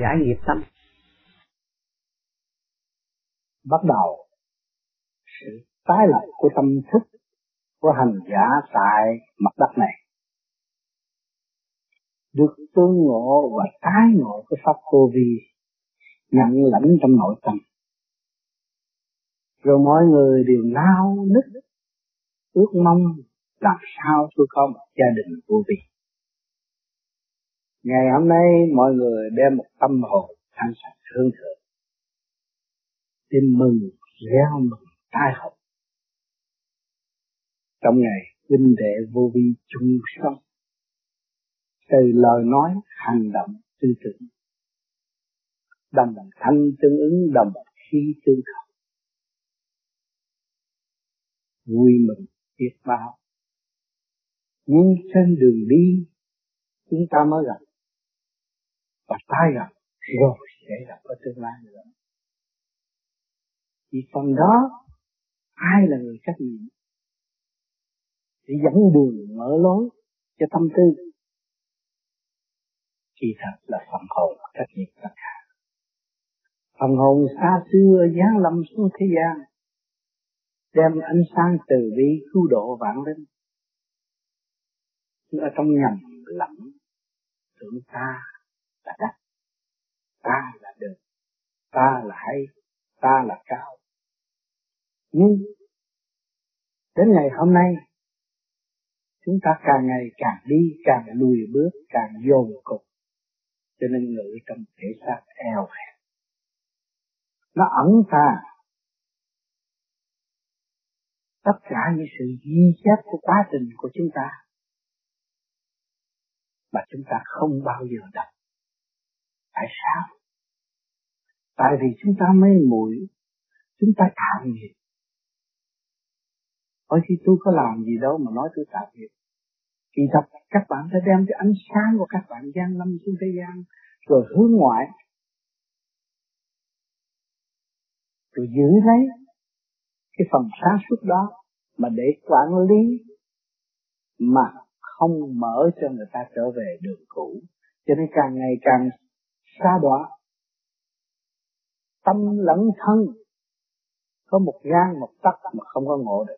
giải nghiệp tâm. Bắt đầu, sự tái lập của tâm thức của hành giả tại mặt đất này. Được tương ngộ và tái ngộ cái pháp vô vi nhận lãnh trong nội tâm. Rồi mọi người đều nao nức, ước mong làm sao tôi có một gia đình vô vi ngày hôm nay mọi người đem một tâm hồn thanh sạch thương thượng. Tin mừng reo mừng, tai học. trong ngày huynh đệ vô vi chung sống, từ lời nói, hành động, tư tưởng, đồng bằng thanh tương ứng, đồng bằng khí tương hợp. Vui mừng, biết bao. Nhưng trên đường đi, chúng ta mới gặp và tái lầm, rồi sẽ gặp ở tương lai nữa. Thì phần đó, ai là người trách nhiệm? Để dẫn đường mở lối cho tâm tư. Kỳ thật là phần hồn trách nhiệm tất cả. Phần hồn xa xưa giáng lâm xuống thế gian, đem ánh sáng từ bi cứu độ vạn linh. Nhưng ở trong nhầm lẫn, tưởng ta là đất ta là đường ta là hay, ta là cao. Nhưng đến ngày hôm nay, chúng ta càng ngày càng đi, càng lùi bước, càng dồn cục. Cho nên ngự trong thể xác eo hẹp. Nó ẩn ta. tất cả những sự ghi chép của quá trình của chúng ta. Mà chúng ta không bao giờ đọc tại sao? Tại vì chúng ta mê muội, chúng ta tạo nghiệp. Bởi khi tôi có làm gì đâu mà nói tôi tạo nghiệp. Kỳ thật, các bạn phải đem cái ánh sáng của các bạn gian lâm xuống thế gian, Rồi hướng ngoại. Rồi giữ lấy cái phần sáng suốt đó Mà để quản lý Mà không mở cho người ta trở về đường cũ. Cho nên càng ngày càng xa đọa. Tâm lẫn thân. Có một gan, một tắc mà không có ngộ được.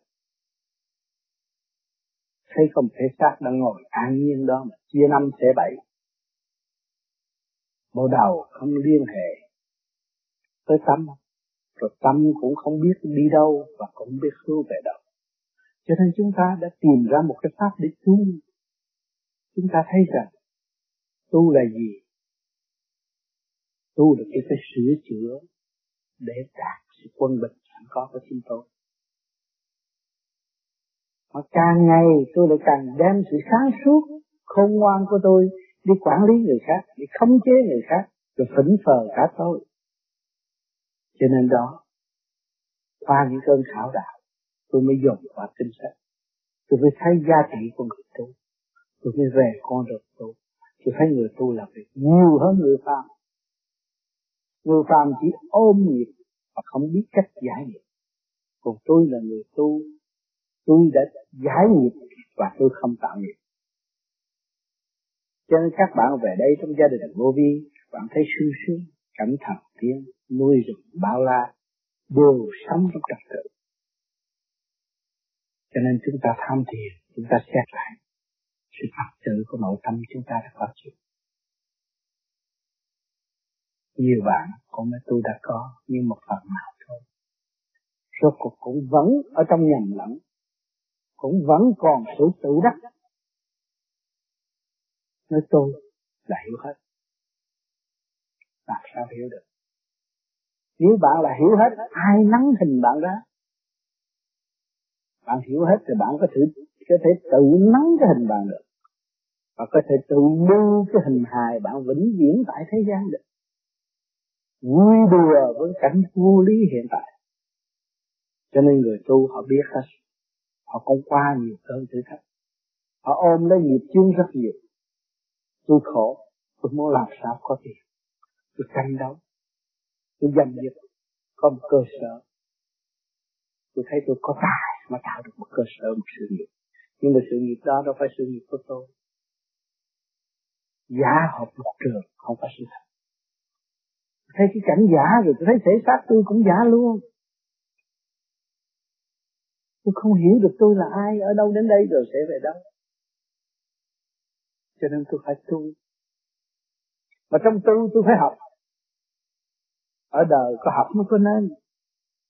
Thấy không thể xác đang ngồi an nhiên đó mà chia năm sẽ bảy. Bộ đầu không liên hệ tới tâm, rồi tâm cũng không biết đi đâu và cũng biết hướng về đâu. Cho nên chúng ta đã tìm ra một cái pháp để tu. Chúng ta thấy rằng tu là gì? Tu được cái phải sửa chữa để đạt sự quân bình sẵn có của chính tôi mà càng ngày tôi lại càng đem sự sáng suốt, khôn ngoan của tôi đi quản lý người khác, đi khống chế người khác, rồi phỉnh phờ cả tôi. Cho nên đó, qua những cơn khảo đạo tôi mới dùng qua kinh sách tôi mới thấy giá trị của người tu. Tôi mới về con đường tu. Tôi thấy người tu là việc nhiều hơn người phàm người phàm chỉ ôm nghiệp mà không biết cách giải nghiệp. Còn tôi là người tu, tôi đã giải nghiệp và tôi không tạo nghiệp. Cho nên các bạn về đây trong gia đình vô vi bạn thấy sung sướng cảnh thần tiên nuôi rừng bao la đều sống trong trật tự. Cho nên chúng ta tham thiền, chúng ta xét lại sự thật sự của nội tâm chúng ta đã có chưa? Nhiều bạn cũng nói tôi đã có, nhưng một phần nào thôi. Rốt cuộc cũng vẫn ở trong nhầm lẫn, cũng vẫn còn sự tự đắc. Nói tôi là hiểu hết. Làm sao hiểu được? Nếu bạn là hiểu hết, ai nắng hình bạn ra? Bạn hiểu hết thì bạn có thể có thể tự nắng cái hình bạn được. Và có thể tự lưu cái hình hài bạn vĩnh viễn tại thế gian được vui đùa với cảnh vô lý hiện tại. Cho nên người tu họ biết hết. Họ cũng qua nhiều cơn thử thách. Họ ôm lấy nghiệp chướng rất nhiều. Tôi khổ, tôi muốn làm sao có tiền. Tôi tranh đấu. Tôi giành giật. Có một cơ sở. Tôi thấy tôi có tài mà tạo được một cơ sở, một sự nghiệp. Nhưng mà sự nghiệp đó đâu phải sự nghiệp của tôi. Giá học một trường không phải sự thật thấy cái cảnh giả rồi, tôi thấy thể xác tôi cũng giả luôn. Tôi không hiểu được tôi là ai, ở đâu đến đây rồi sẽ về đâu. Cho nên tôi phải tu. Mà trong tu tôi phải học. Ở đời có học mới có nên.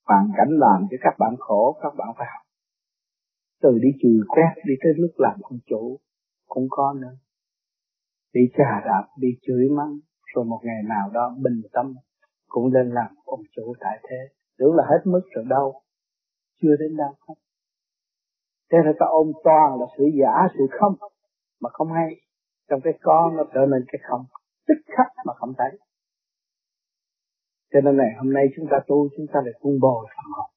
Hoàn cảnh làm cho các bạn khổ, các bạn phải học. Từ đi trừ quét, đi tới lúc làm con chủ, cũng có nữa đi trà đạp, đi chửi mắng rồi một ngày nào đó bình tâm cũng lên làm ông chủ tại thế. Tưởng là hết mức rồi đâu. Chưa đến đâu hết. Thế là ta ôm toàn là sự giả, sự không. Mà không hay. Trong cái con nó trở nên cái không. Tức khắc mà không thấy. Cho nên này, hôm nay chúng ta tu, chúng ta lại cung bồi phần hồn.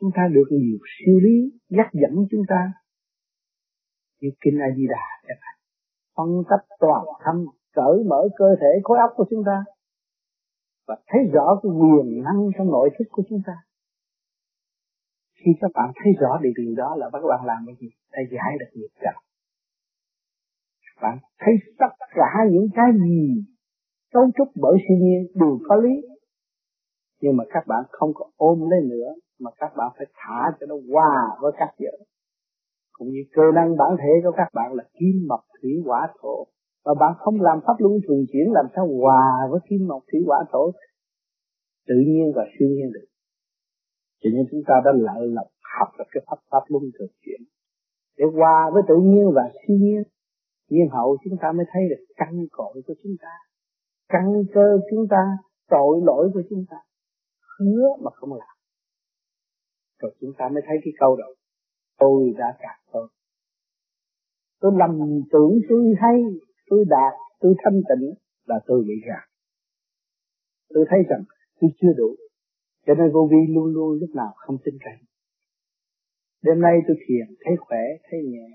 Chúng ta được nhiều siêu lý dắt dẫn chúng ta. Như kinh A Di Đà chẳng hạn phân tích toàn thân cởi mở cơ thể, khối óc của chúng ta. Và thấy rõ cái quyền năng trong nội thức của chúng ta. Khi các bạn thấy rõ được điều đó là các bạn làm cái gì để giải được nghiệp trần bạn thấy tất cả những cái gì cấu trúc bởi siêu nhiên đều có lý. Nhưng mà các bạn không có ôm lấy nữa, mà các bạn phải thả cho nó hòa với các giới cũng như cơ năng bản thể của các bạn là kim, mộc, thủy, hỏa, thổ và bạn không làm pháp luân thường chuyển, làm sao hòa với kim mộc, thủy hỏa thổ tự nhiên và siêu nhiên được. Cho nên chúng ta đã lợi lập học được cái pháp pháp luân thường chuyển. Để hòa với tự nhiên và siêu nhiên nhiên hậu chúng ta mới thấy được căn cội của chúng ta. Căn cơ chúng ta, tội lỗi của chúng ta, hứa mà không làm. Rồi chúng ta mới thấy cái câu đầu, tôi đã đạt tôi tôi lầm tưởng tôi hay tôi đạt tôi thanh tịnh là tôi bị gạt tôi thấy rằng tôi chưa đủ. Cho nên vô vi luôn luôn lúc nào không tin rằng đêm nay tôi thiền, thấy khỏe, thấy nhẹ.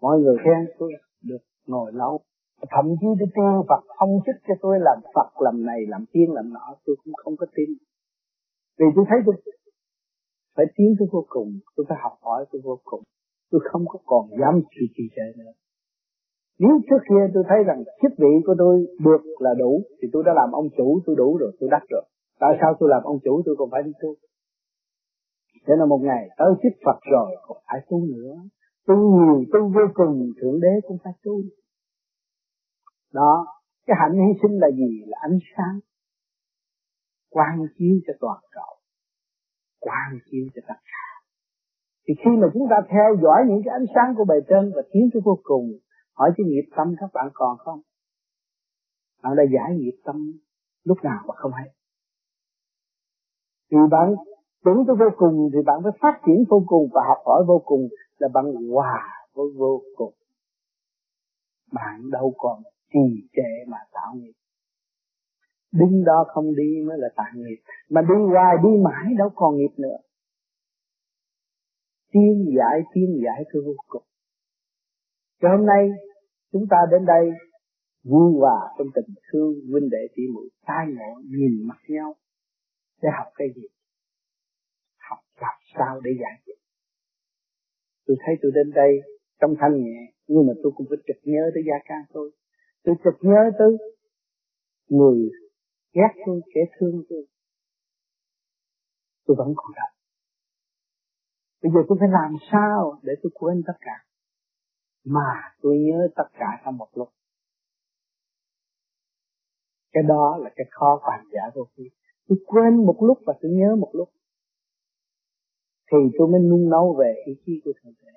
Mọi người khen tôi được ngồi lâu. Thậm chí tôi kêu Phật không chức cho tôi làm Phật, làm này, làm tiên làm nọ, tôi cũng không có tin. Vì tôi thấy tôi phải tiến tới vô cùng. Tôi phải học hỏi tôi vô cùng. Tôi không có còn dám trì trì trệ nữa nếu trước kia tôi thấy rằng chức vị của tôi được là đủ, thì tôi đã làm ông chủ, tôi đủ rồi, tôi đắc rồi. Tại sao tôi làm ông chủ, tôi còn phải đi tu? Thế là một ngày, tới chức Phật rồi, còn phải tu nữa. Tu nhiều, tu vô cùng, thượng đế cũng phải tu. Đó, cái hạnh hy sinh là gì? Là ánh sáng. Quang chiếu cho toàn cầu. Quang chiếu cho tất cả. Thì khi mà chúng ta theo dõi những cái ánh sáng của bề trên và tiến tới vô cùng hỏi cái nghiệp tâm các bạn còn không? Bạn đã giải nghiệp tâm lúc nào mà không hay. Vì bạn tưởng tới vô cùng thì bạn phải phát triển vô cùng và học hỏi vô cùng là bạn hòa với vô cùng. Bạn đâu còn trì trệ mà tạo nghiệp. Đứng đó không đi mới là tạo nghiệp. Mà đi hoài đi mãi đâu còn nghiệp nữa. Tiên giải tiên giải tôi vô cùng. Cho hôm nay chúng ta đến đây, vui hòa trong tình thương, huynh đệ tỷ muội, tai ngộ, nhìn mặt nhau, để học cái gì? Học làm sao để giải quyết? Tôi thấy tôi đến đây trong thanh nhẹ, nhưng mà tôi cũng phải trực nhớ tới gia can tôi. Tôi trực nhớ tới người ghét tôi, kẻ thương tôi. Tôi vẫn còn đau. Bây giờ tôi phải làm sao để tôi quên tất cả? Mà tôi nhớ tất cả trong một lúc. Cái đó là cái khó quản giả vô vi. Tôi quên một lúc và tôi nhớ một lúc. Thì tôi mới nung nấu về ý chí của thượng đế.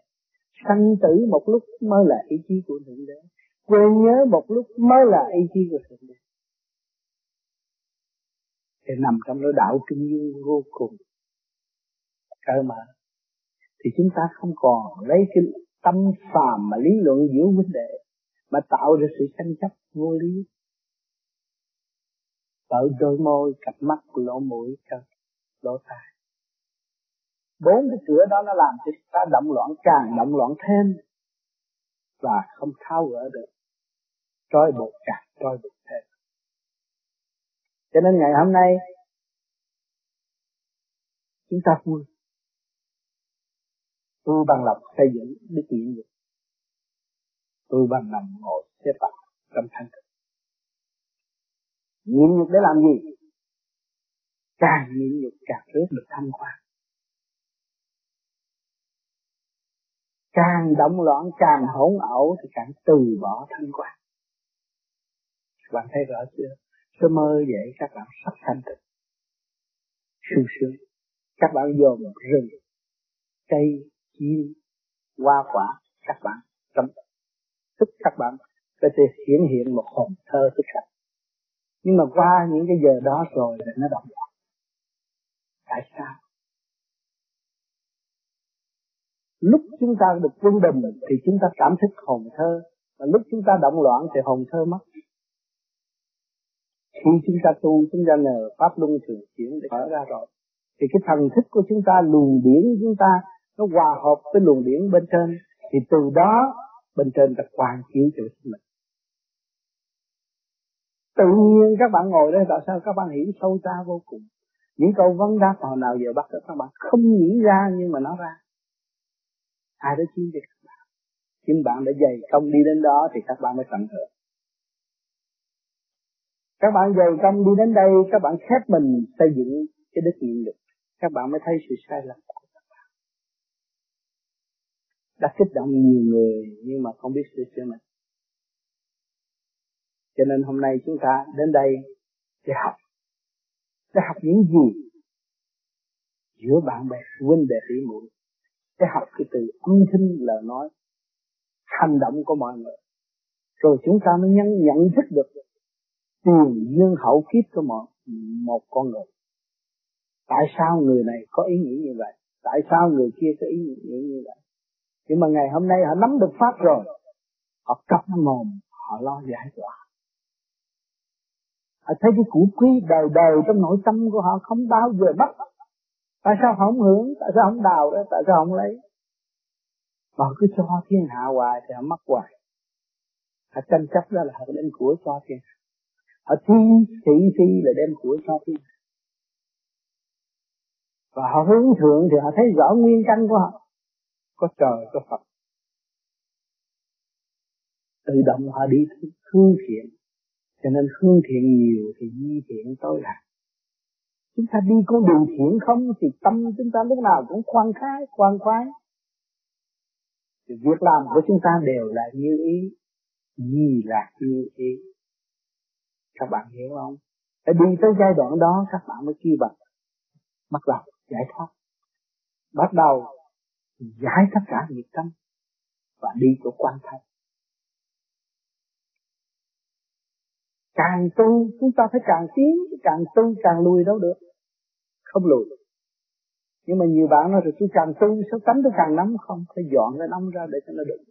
Sanh tử một lúc mới là ý chí của thượng đế. Quên nhớ một lúc mới là ý chí của thượng đế. Thì nằm trong nội đạo kinh dương vô cùng. Cơ mà thì chúng ta không còn lấy cái tâm phàm mà lý luận giữa huynh đệ mà tạo ra sự tranh chấp vô lý. Ở đôi môi, cặp mắt, lỗ mũi cặp lỗ tai. Bốn cái cửa đó nó làm cho ta động loạn càng động loạn thêm và không tháo gỡ được. Trói buộc càng trói buộc thêm. Cho nên ngày hôm nay, chúng ta vui tôi bằng lòng xây dựng đức nguyện gì tôi bằng lòng ngồi xếp bằng trong thanh tịnh nhịn nhục để làm gì? Càng nhịn nhục càng rước được thanh khoan càng động loạn, càng hỗn ẩu thì càng từ bỏ thanh quan các bạn thấy rõ chưa? Sơ mơ vậy các bạn sắp thanh tịnh sung sướng. Các bạn dồn rừng. Cây chiêu hoa quả, các bạn. Trong thức các bạn có thể hiển hiện một hồn thơ thức sạch nhưng mà qua những cái giờ đó rồi thì nó động loạn tại sao? Lúc chúng ta được quân bình thì chúng ta cảm thức hồn thơ. Và lúc chúng ta động loạn thì hồn thơ mất. Khi chúng ta tu, chúng ta nhờ pháp luân thường chuyển để mở ra rồi, thì cái thần thức của chúng ta, luồng điển chúng ta nó hòa hợp với luồng điển bên trên, thì từ đó bên trên ta quan chiếu cho chúng mình. Tự nhiên các bạn ngồi đây, tại sao các bạn hiểu sâu xa vô cùng? Những câu vấn đáp hồi nào giờ bắt các bạn không nghĩ ra nhưng mà nó ra. Ai đã chiếu cho các bạn. Chính bạn đã dày công đi đến đó thì các bạn mới tận hưởng. Các bạn dày công đi đến đây, các bạn khép mình xây dựng cái đức nhiệm được. Các bạn mới thấy sự sai lầm. của đã kích động nhiều người, nhưng mà không biết sửa chữa mình. Cho nên hôm nay chúng ta đến đây để học. Để học những gì giữa bạn bè, huynh đệ, tỷ muội. Để học cái từ âm thanh, lời nói, hành động của mọi người. Rồi chúng ta mới nhận nhận thức được tiền duyên hậu, kiếp của một một con người. Tại sao người này có ý nghĩ như vậy? Tại sao người kia có ý nghĩ như vậy? Nhưng mà ngày hôm nay họ nắm được pháp rồi. Họ cắp mồm, họ lo giải tỏa. Họ thấy cái củ quý đời đời trong nội tâm của họ không bao giờ mất. Tại sao họ không hưởng? Tại sao không đào đó? Tại sao không lấy? Mà họ cứ cho thiên hạ hoài thì họ mất hoài. Họ tranh chấp đó là họ đem của cho thiên hạ. Họ thi thị phi là đem của cho thiên hạ. Và họ hướng thượng thì họ thấy rõ nguyên căn của họ có trời, có Phật. Tự động họ đi hương thiện. Cho nên hương thiện nhiều thì di thiện tối lạc chúng ta đi con đường thiện không thì tâm chúng ta lúc nào cũng khoan khai khoan khoái. Thì việc làm của chúng ta đều là như ý, gì là như ý. Các bạn hiểu không? Phải đi tới giai đoạn đó, các bạn mới kêu bằng, bắt đầu, giải thoát. Bắt đầu giải tất cả nghiệp tâm và đi chỗ quan thông càng tu, chúng ta phải càng tiến, càng tu, càng lùi đâu được. Không lùi nhưng mà nhiều bạn nói rồi, tôi càng tu, sao tánh tôi càng nóng? Không, phải dọn cái nóng ra để cho nó đụng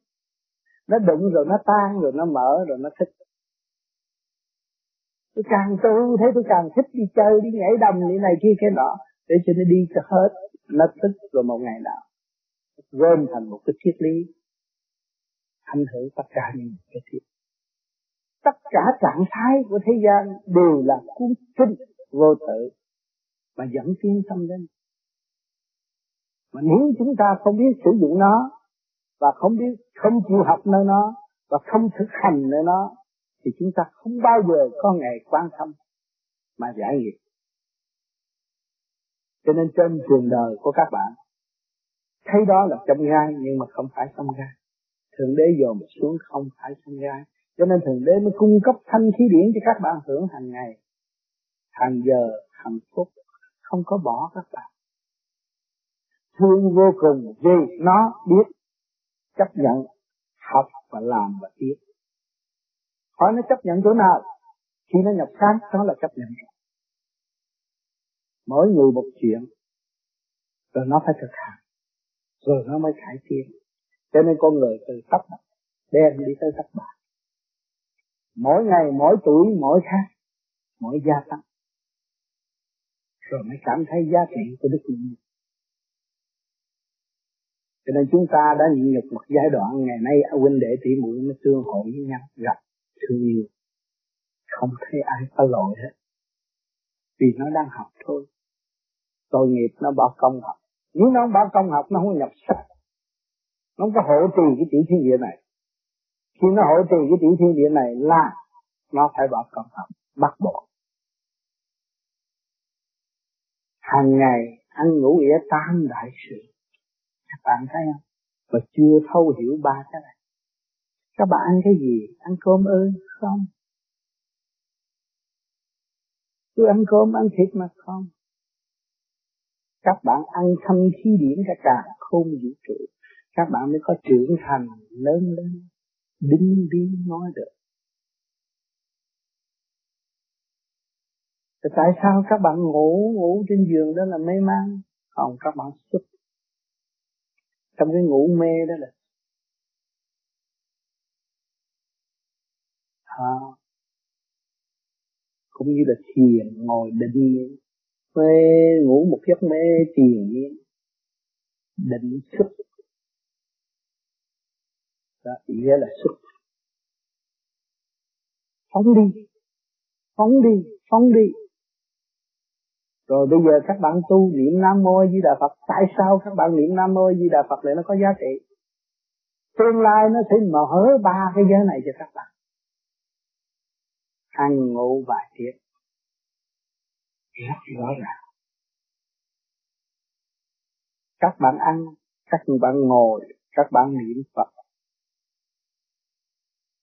nó đụng rồi nó tan rồi nó mở rồi nó thích. Tôi càng tu, thế tôi càng thích đi chơi, đi nhảy đầm đi này kia, cái nọ, để cho nó đi cho hết, nó thích rồi một ngày nào gom thành một cái triết lý, ảnh hưởng tất cả những cái thiết tất cả trạng thái của thế gian đều là cuốn kinh vô tự mà dẫn tiến tâm lên. mà nếu chúng ta không biết sử dụng nó và không biết, không chịu học nơi nó và không thực hành nơi nó, thì chúng ta không bao giờ có ngày quan tâm mà giải nghiệp cho nên trên trường đời của các bạn thấy đó là trong gai, nhưng mà không phải trong gai. Thượng đế dồn xuống không phải trong gai. Cho nên thượng đế mới cung cấp thanh khí điển cho các bạn hưởng hàng ngày. Hàng giờ hạnh phúc không có bỏ các bạn. Thương vô cùng vì nó biết chấp nhận, học và làm và tiếp hỏi nó chấp nhận chỗ nào? Khi nó nhập sáng đó là chấp nhận. Mỗi người một chuyện, rồi nó phải thực hành rồi nó mới cải tiến. Cho nên con người từ thấp đem đi tới thất bại mỗi ngày, mỗi tuổi, mỗi khác, mỗi gia tăng. Rồi mới cảm thấy giá trị của đức tin cho nên chúng ta đã nhịn nhục một giai đoạn, ngày nay huynh đệ tỷ muội mới tương hội với nhau, gặp thương yêu. Không thấy ai có lỗi hết. Vì nó đang học thôi. Tội nghiệp nó bỏ công học nếu nó không bỏ công học nó không nhập sách nó không có hộ trì cái tiểu thiên địa này. Khi nó hộ trì cái tiểu thiên địa này là nó phải bỏ công học, bắt buộc. Hàng ngày ăn ngủ nghĩa tam đại sự. Các bạn thấy không? Mà chưa thấu hiểu ba cái này. Các bạn ăn cái gì? Ăn cơm ư, không? Cứ ăn cơm, ăn thịt mà, không? Các bạn ăn thâm khí điển cả cả không vũ trụ. Các bạn mới có trưởng thành lớn lên đứng đi nói được. Thì tại sao các bạn ngủ ngủ trên giường đó là mê man? Không các bạn xuất. Trong cái ngủ mê đó là à, cũng như là thiền ngồi định mê ngủ một giấc mê tiền định xuất đó nghĩa là xuất phóng đi. Phóng đi. Phóng đi. Rồi bây giờ các bạn tu niệm Nam Mô Di Đà Phật. Tại sao các bạn niệm Nam Mô Di Đà Phật lại nó có giá trị? Tương lai nó sẽ mở ba cái giới này cho các bạn. Ăn, ngủ bài thiệt rất rõ ràng Các bạn ăn Các bạn ngồi Các bạn niệm Phật.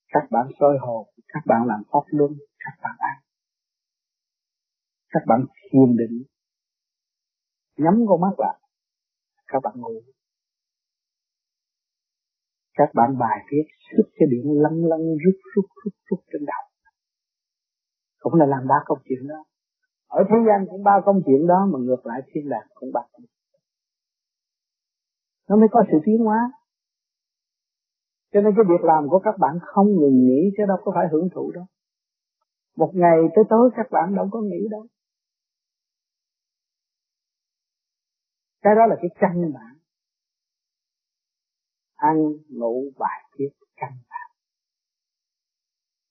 Các bạn soi hồn Các bạn làm pháp luân Các bạn ăn. Các bạn thiền định. Nhắm con mắt lại. Các bạn ngủ các bạn bài viết, xuất cái điện lăn lăn rút rút rút rút trên đầu. Cũng là làm ba công chuyện đó ở thế gian cũng ba công chuyện đó mà ngược lại thiên đàng cũng ba công nó mới có sự tiến hóa. Cho nên cái việc làm của các bạn không ngừng nghỉ chứ đâu có phải hưởng thụ đâu. Một ngày tới tối các bạn đâu có nghĩ đâu. Cái đó là cái căn bản. Ăn, ngủ, bài tiết, căn bản.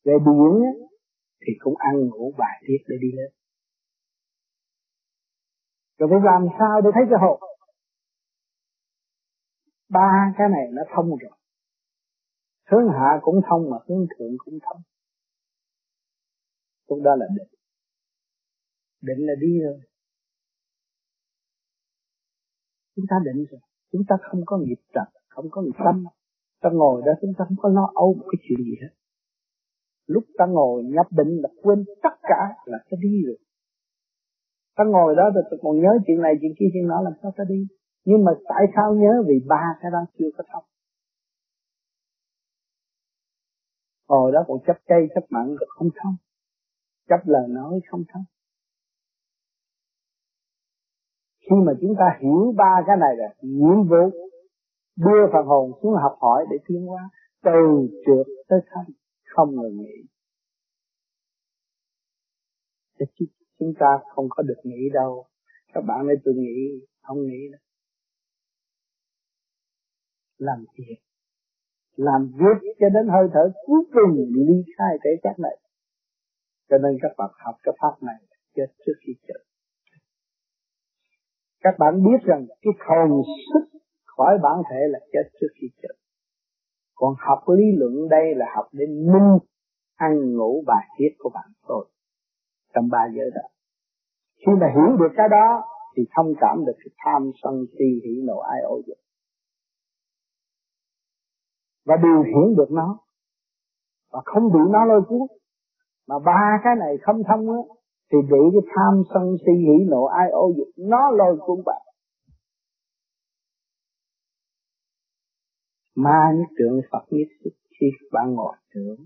Về biển thì cũng ăn, ngủ, bài tiết để đi lên rồi phải làm sao để thấy cái hồn ba cái này nó thông rồi. Hướng hạ cũng thông mà hướng thượng cũng thông. Lúc đó là định. Định là đi rồi. Chúng ta định rồi. Chúng ta không có nghiệp trật không có nghiệp tâm. Ta ngồi đó chúng ta không có lo âu một cái chuyện gì hết. Lúc ta ngồi nhập định là quên tất cả là ta đi rồi ta ngồi đó rồi ta còn nhớ chuyện này, chuyện kia, chuyện nọ, làm sao ta đi? Nhưng mà tại sao nhớ? Vì ba cái đó chưa có thông. Ngồi đó còn chấp cây chấp mặn không thông. Chấp lời nói, không thông. Khi mà chúng ta hiểu ba cái này là nhiệm vụ đưa phần hồn xuống học hỏi để tiến hóa, từ trượt tới thanh không ngừng nghỉ. Chứ chúng ta không có được nghĩ đâu. Các bạn nói tôi nghĩ không nghĩ đâu. Làm việc làm việc cho đến hơi thở cuối cùng, ly khai thể xác này. Cho nên các bạn học cái pháp này chết trước khi chết. Các bạn biết rằng cái hồn sức khỏi bản thể là chết trước khi chết. Còn học lý luận đây là học để minh, ăn ngủ bài tiết của bạn thôi trong ba giới đó. Khi mà hiểu được cái đó, thì thông cảm được cái tham sân si hỉ nộ ai ô dục. Và điều khiển được nó, và không bị nó lôi cuốn, mà ba cái này không thông á, thì bị cái tham sân si hỉ nộ ai ô dục nó lôi cuốn bạn. Ma nhất trượng Phật nhất khi bạn ngồi trưởng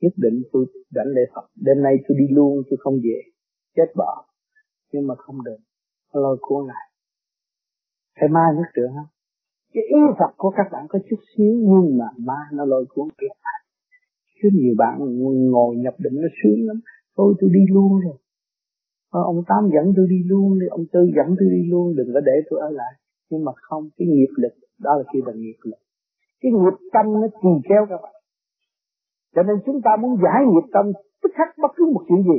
nhất định tôi đảnh lễ Phật. Đêm nay tôi đi luôn tôi không về. Chết bỏ. Nhưng mà không được. Lôi cuốn lại. Phải ma nhất trượng không? Cái ý Phật của các bạn có chút xíu nhưng mà ma nó lôi cuốn kia chứ nhiều bạn ngồi nhập định nó sướng lắm. Thôi tôi đi luôn rồi. Ờ, ông tám dẫn tôi đi luôn đi. Ông tư dẫn tôi đi luôn. Đừng có để tôi ở lại. Nhưng mà không cái nghiệp lực đó là khi bằng nghiệp lực. Cái nghiệp tâm nó trì kéo các bạn cho nên chúng ta muốn giải nghiệp tâm, tức khắc bất cứ một chuyện gì.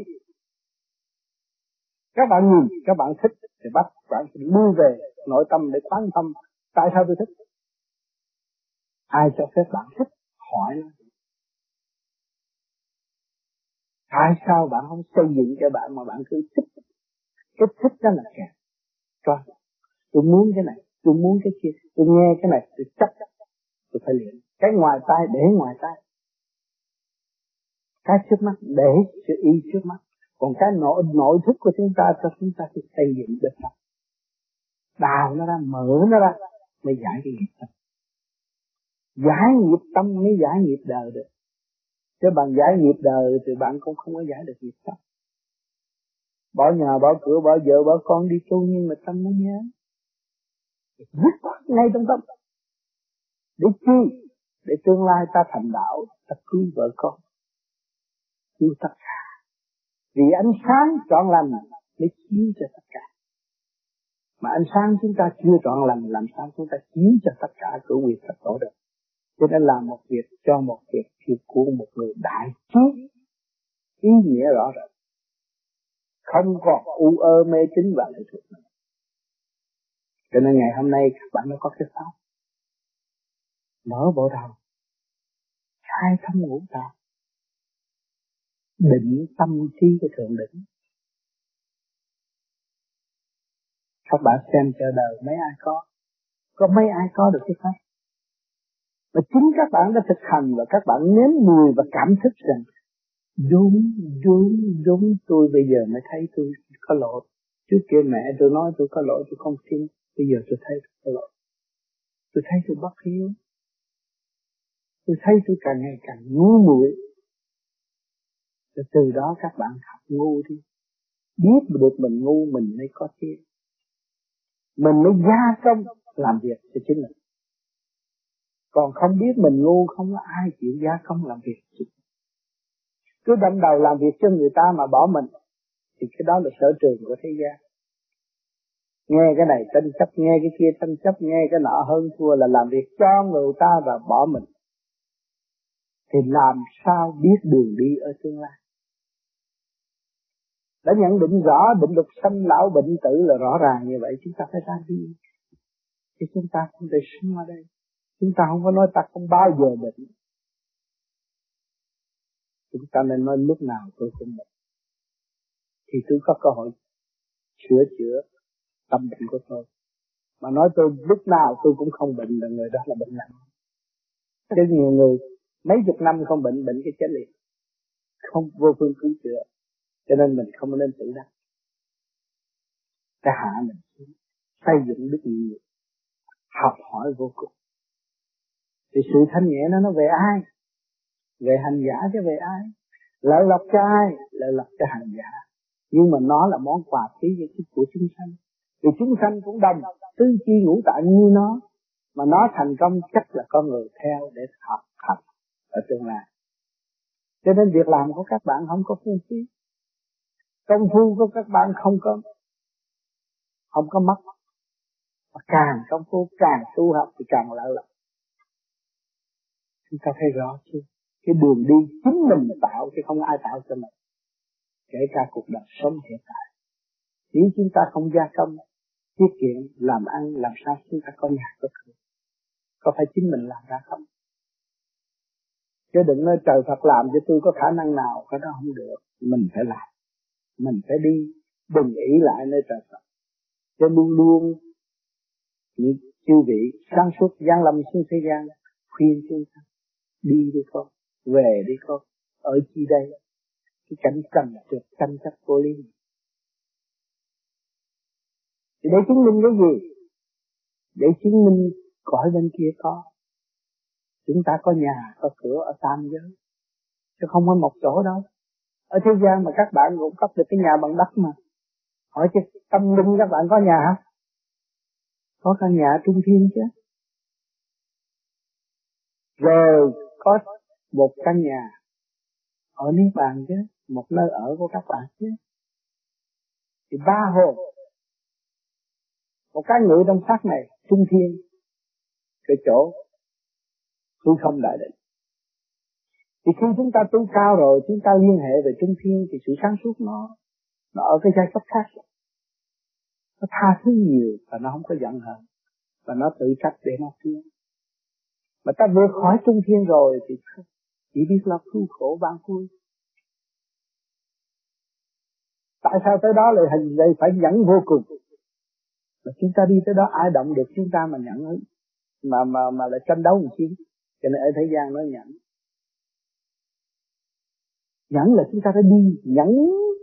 Các bạn nhìn, các bạn thích thì bắt bạn đưa về nội tâm để quán tâm tại sao tôi thích. Ai cho phép bạn thích? Hỏi Tại sao bạn không xây dựng cho bạn mà bạn cứ thích? Cái thích đó là kẹt cho, tôi muốn cái này, tôi muốn cái kia, tôi nghe cái này, tôi chấp tôi phải luyện. Cái ngoài tai, để ngoài tai cái trước mắt, để sự y trước mắt. Còn cái nội nội thức của chúng ta, cho chúng ta phải xây dựng được tâm đào nó ra, mở nó ra, mới giải cái nghiệp tâm. Giải nghiệp tâm mới giải nghiệp đời được. Chứ bằng giải nghiệp đời thì bạn cũng không có giải được nghiệp tâm. Bỏ nhà, bỏ cửa, bỏ vợ, bỏ con đi tu, nhưng mà tâm nó nhớ. Dứt khoát ngay trong tâm. Để chi? Để tương lai ta thành đạo, ta cứu vợ con cứu tất cả. Vì ánh sáng trọn lành mới chiếu cho tất cả. Mà ánh sáng chúng ta chưa trọn lành, làm sao chúng ta chiếu cho tất cả cửa quyền thật tổ được? Cho nên làm một việc cho một việc thì của một người đại trí ý nghĩa rõ rệt không còn u ơ mê tín và lệ thuộc nữa. Cho nên ngày hôm nay các bạn đã có cái pháp. Mở bộ đầu. Khai thông ngũ tạng định tâm trí của thượng đỉnh. Các bạn xem chờ đời mấy ai có. Có mấy ai có được cái pháp? Mà chính các bạn đã thực hành và các bạn nếm mùi và cảm thức rằng, đúng đúng đúng, tôi bây giờ mới thấy tôi có lỗi. Trước kia mẹ tôi nói tôi có lỗi, tôi không tin. Bây giờ tôi thấy tôi có lỗi. Tôi thấy tôi bất hiếu. Tôi thấy tôi càng ngày càng ngu muội rồi từ đó các bạn học ngu đi. Biết được mình ngu, mình mới có tiền. Mình mới gia công làm việc cho chính mình. Còn không biết mình ngu, không có ai chịu gia công làm việc cứ đâm đầu làm việc cho người ta mà bỏ mình, thì cái đó là sở trường của thế gian. Nghe cái này tranh chấp, nghe cái kia tranh chấp, nghe cái nọ hơn thua là làm việc cho người ta và bỏ mình. Thì làm sao biết đường đi ở tương lai? Đã nhận định rõ định luật sanh lão bệnh tử là rõ ràng như vậy, chúng ta phải ra đi. Chứ chúng ta không thể sống ở đây. Chúng ta không có nói ta không bao giờ bệnh. Chúng ta nên nói lúc nào tôi cũng bệnh. Thì tôi có cơ hội sửa chữa tâm bệnh của tôi. Mà nói tôi lúc nào tôi cũng không bệnh là người đó là bệnh nặng. Chứ nhiều người mấy chục năm không bệnh bệnh cái chết liền. Không vô phương cứu chữa cho nên mình không nên tự đắc. Cái hạ mình xuống, xây dựng đức nhiều học hỏi vô cùng. Thì sự thanh nhẹ nó nó về ai? Về hành giả chứ về ai? Lợi lộc cho ai? Lợi lộc cho hành giả. Nhưng mà nó là món quà phí của chúng sanh. Vì chúng sanh cũng đồng tư chi ngũ tạng như nó. Mà nó thành công chắc là con người theo để học học ở tương lai. Cho nên việc làm của các bạn không có phung phí công phu của các bạn không có không có mất. Mà càng công phu, càng tu học thì càng lợi lộc. Chúng ta thấy rõ chưa cái đường đi chính mình tạo chứ không ai tạo cho mình. Kể cả cuộc đời sống hiện tại. Nếu chúng ta không gia công, tiết kiệm, làm ăn, làm sao chúng ta có nhà có cửa? Có phải chính mình làm ra không? Chứ đừng nói trời Phật làm cho tôi có khả năng nào, cái đó không được. Mình phải làm mình phải đi bình ý lại nơi trời Phật. Cho luôn luôn những chư vị sáng suốt giáng lâm xuống thế gian, khuyên chúng ta, đi đi con, về đi con, ở chi đây? Cái cảnh trần trượt tranh chấp vô lý. Thì để chứng minh cái gì? Để chứng minh cõi bên kia có. Chúng ta có nhà, có cửa ở tam giới. Chứ không có một chỗ đâu ở thế gian mà các bạn cũng cấp được cái nhà bằng đất mà. Hỏi chứ, tâm linh các bạn có nhà hả? Có căn nhà trung thiên chứ. Rồi, có một căn nhà ở niết bàn chứ, một nơi ở của các bạn chứ. Thì ba hồn. Một cái ngự trong xác này, trung thiên, cái chỗ tôi không đại định thì khi chúng ta tu cao rồi, chúng ta liên hệ về trung thiên thì sự sáng suốt nó nó ở cái giai cấp khác. Nó tha thứ nhiều và nó không có giận hờn. Và nó tự trách để nó thương mà ta vượt khỏi trung thiên rồi thì chỉ biết là cứu khổ ban vui tại sao tới đó lại hình đây phải nhẫn vô cùng. Mà chúng ta đi tới đó ai động được chúng ta mà nhận mà mà mà lại tranh đấu một chi cho nên ở thế gian nó nhẫn nhẫn là chúng ta phải đi nhẫn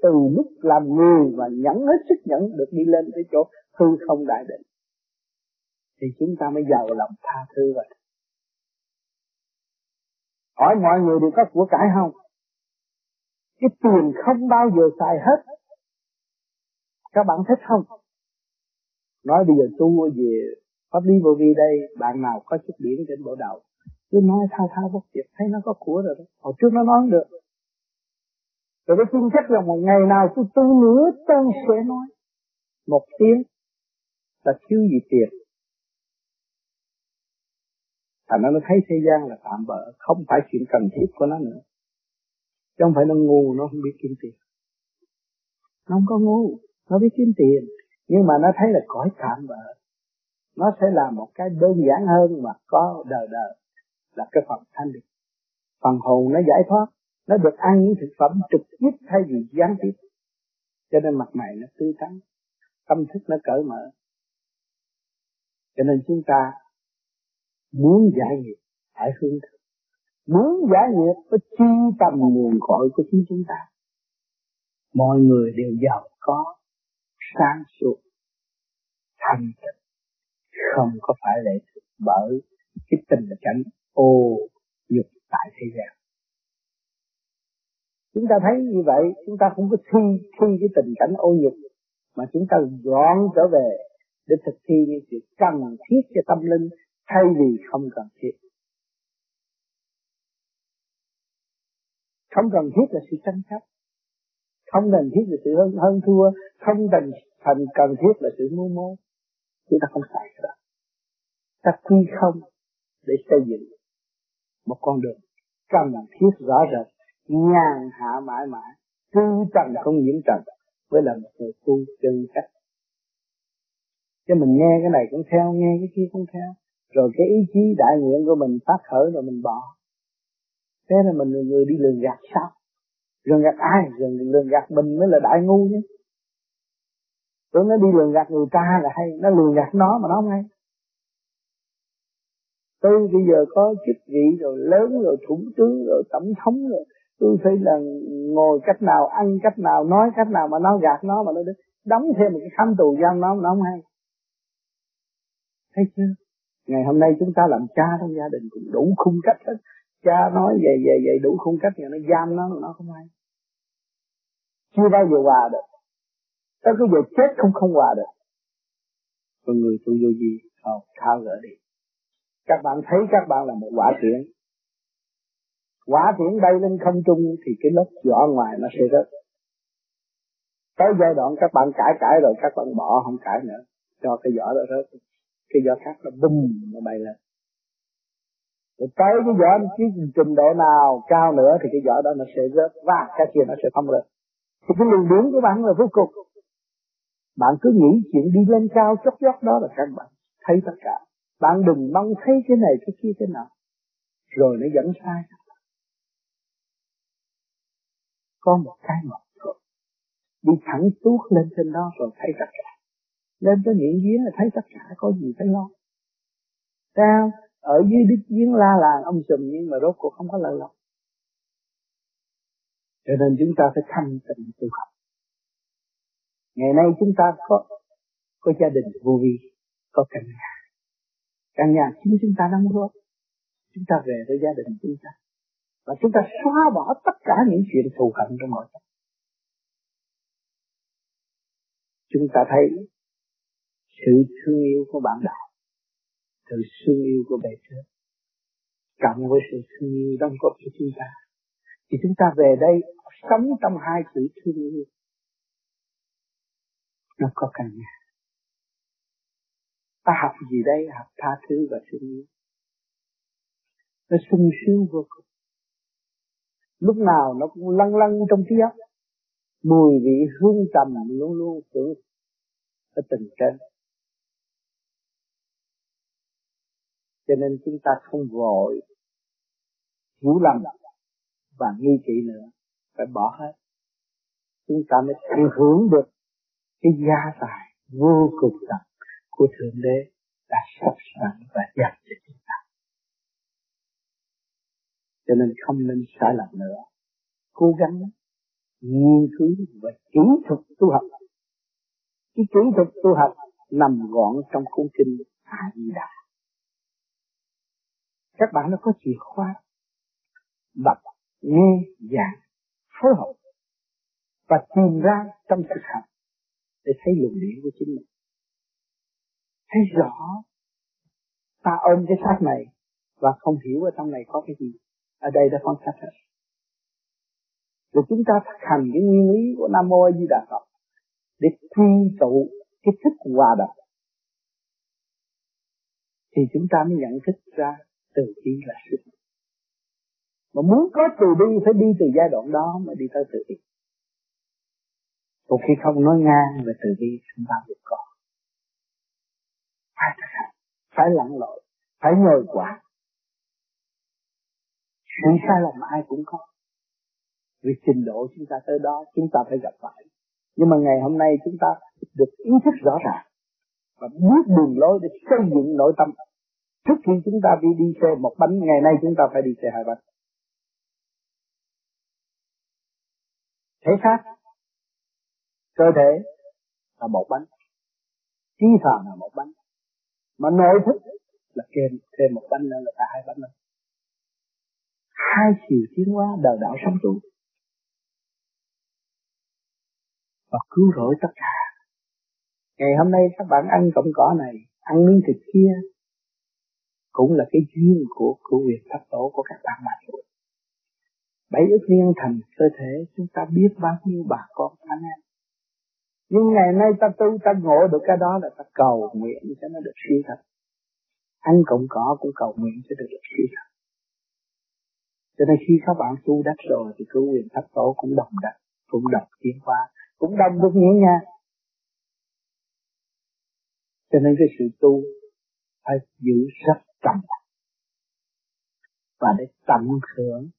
từ lúc làm người và nhẫn hết sức nhẫn được đi lên tới chỗ hư không đại định. Thì chúng ta mới giàu lòng tha thứ vậy hỏi mọi người đều có của cải không? Cái tiền không bao giờ xài hết. Các bạn thích không? Nói bây giờ tu về pháp lý vô vi đây, bạn nào có chút điển trên bộ đầu, cứ nói thao thao bất tuyệt thấy nó có của rồi đó. Hồi trước nó nói được rồi cái tin chắc là một ngày nào tôi tu nữa tôi sẽ nói, một tiếng là thiếu gì tiền. Thành ra nó thấy thế gian là tạm bỡ không phải chuyện cần thiết của nó nữa. Chứ không phải nó ngu, nó không biết kiếm tiền. Nó không có ngu, nó biết kiếm tiền. Nhưng mà nó thấy là cõi tạm bỡ nó sẽ làm một cái đơn giản hơn mà có đời đời là cái phần thanh định. Phần hồn nó giải thoát nó được ăn những thực phẩm trực tiếp thay vì gián tiếp. Cho nên mặt mày nó tươi tắn, tâm thức nó cởi mở. Cho nên chúng ta muốn giải nghiệp phải hướng thượng. Muốn giải nghiệp phải chi tâm nguồn cội của chính chúng ta. Mọi người đều giàu có, sáng suốt, thanh tịnh. Không có phải lệ thuộc bởi cái tình cảnh ô dục tại thế gian chúng ta thấy như vậy chúng ta không có thi thi cái tình cảnh ô nhục mà chúng ta dọn trở về để thực thi những sự cần thiết cho tâm linh thay vì không cần thiết. Không cần thiết là sự tranh chấp. Không cần thiết là sự hơn, hơn thua. Không cần thành cần thiết là sự mưu mô chúng ta không phải rồi. Ta quy không để xây dựng một con đường cần thiết rõ rệt nhàn hạ mãi mãi tư trần không nhiễm trần mới là một người tu chân cách. Cho mình nghe cái này cũng theo nghe cái kia cũng theo. Rồi cái ý chí đại nguyện của mình phát khởi rồi mình bỏ. Thế là mình là người đi lường gạt sao? Lường gạt ai? Lường, lường gạt mình mới là đại ngu chứ. Tưởng nó đi lường gạt người ta là hay nó lường gạt nó mà nó không hay. Tôi bây giờ có chức vị rồi lớn rồi thủ tướng rồi tổng thống rồi tôi phải là ngồi cách nào, ăn cách nào, nói cách nào mà nó gạt nó mà nó đóng thêm một cái khám tù giam nó nó không hay. Thấy chưa? Ngày hôm nay chúng ta làm cha trong gia đình cũng đủ khung cách hết. Cha nói về về về đủ khung cách rồi nó giam nó nó không hay. Chưa bao giờ hòa được. Tới cái giờ chết không không hòa được. Con người tu vô gì không thao gỡ đi? Các bạn thấy các bạn là một quả tiễn quả tiễn bay lên không trung thì cái lớp vỏ ngoài nó sẽ rớt. Tới giai đoạn các bạn cãi cãi rồi các bạn bỏ, không cãi nữa. Cho cái vỏ đó rớt. Cái vỏ khác nó bung, nó bay lên. Rồi tới cái vỏ cái trình độ nào cao nữa thì cái vỏ đó nó sẽ rớt. Và cái kia nó sẽ không rớt. Thì cái luồng điển của bạn là vô cùng. Bạn cứ nghĩ chuyện đi lên cao chót chót đó là các bạn thấy tất cả. Bạn đừng mong thấy cái này, cái kia thế nào rồi nó dẫn sai có một cái một thôi đi thẳng tuốt lên trên đó rồi thấy tất cả. Lên tới miệng giếng là thấy tất cả, có gì phải lo. Sao? Ở dưới đích giếng la làng ông sùm nhưng mà rốt cuộc không có lợi lộc. Cho nên chúng ta phải thanh tịnh tu học. Ngày nay chúng ta có có gia đình vô vi, có căn nhà. Căn nhà chính chúng ta đóng góp chúng ta về với gia đình chúng ta và chúng ta xóa bỏ tất cả những chuyện thù hận trong nội tâm chúng ta thấy sự thương yêu của bạn đạo sự thương yêu của bề trên, cộng với sự thương yêu đóng góp của chúng ta. Thì chúng ta về đây sống trong hai chữ thương yêu. Nó có căn nhà. Ta học gì đây? Học tha thứ và thương yêu. Nó sung sướng vô cùng lúc nào nó cũng lăn lăn trong trí óc mùi vị hương trầm luôn luôn tưởng ở tình trên. Cho nên chúng ta không vội hiểu lầm và nghi kỵ nữa. Phải bỏ hết. Chúng ta mới tận hưởng được cái gia tài vô cùng tận của thượng đế đã sắp sẵn và dành cho chúng ta cho nên không nên sai lầm nữa. Cố gắng nghiên cứu và kỹ thuật tu học cái kỹ thuật tu học nằm gọn trong cuốn kinh A Di Đà. Các bạn nó có chìa khóa. Đọc, nghe, giảng, phối hợp. Và tìm ra trong thực hành để thấy luồng điển của chính mình. Thấy rõ ta ôm cái xác này và không hiểu ở trong này có cái gì ở đây đã phân cách hết rồi chúng ta thực hành cái nguyên lý của nam mô a di đà phật để quy tụ cái thức hòa đồng. Thì chúng ta mới nhận thức ra từ bi là sự. Mà muốn có từ bi phải đi từ giai đoạn đó mà đi tới từ bi. Một khi không nói ngang về từ bi chúng ta được có. Phải thực hành, phải lặn lội, phải ngồi quả sự sai lầm ai cũng có? Vì trình độ chúng ta tới đó, chúng ta phải gặp phải. Nhưng mà ngày hôm nay chúng ta được ý thức rõ ràng và biết đường lối để xây dựng nội tâm. Trước khi chúng ta đi đi xe một bánh, ngày nay chúng ta phải đi xe hai bánh. Thể xác cơ thể là một bánh, trí thần là một bánh. Mà nội thức là kèm thêm một bánh nữa là cả hai bánh nữa hai chiều tiến hóa đời đạo sống tu và cứu rỗi tất cả. Ngày hôm nay các bạn ăn cọng cỏ này, ăn miếng thịt kia, cũng là cái duyên của của quyền thất tổ của các bạn mà thôi. Bảy ức niên thành cơ thể, chúng ta biết bao nhiêu bà con anh em. Nhưng ngày nay ta tu, ta ngộ được cái đó là ta cầu nguyện cho nó được siêu thật. Ăn cọng cỏ cũng cầu nguyện cho được được siêu thật cho nên khi các bạn tu đắc rồi thì cứu quyền thất tổ cũng đồng đắc, cũng đồng tiến hóa, cũng đồng được nghĩa nha cho nên cái sự tu phải giữ rất trầm và để tận hưởng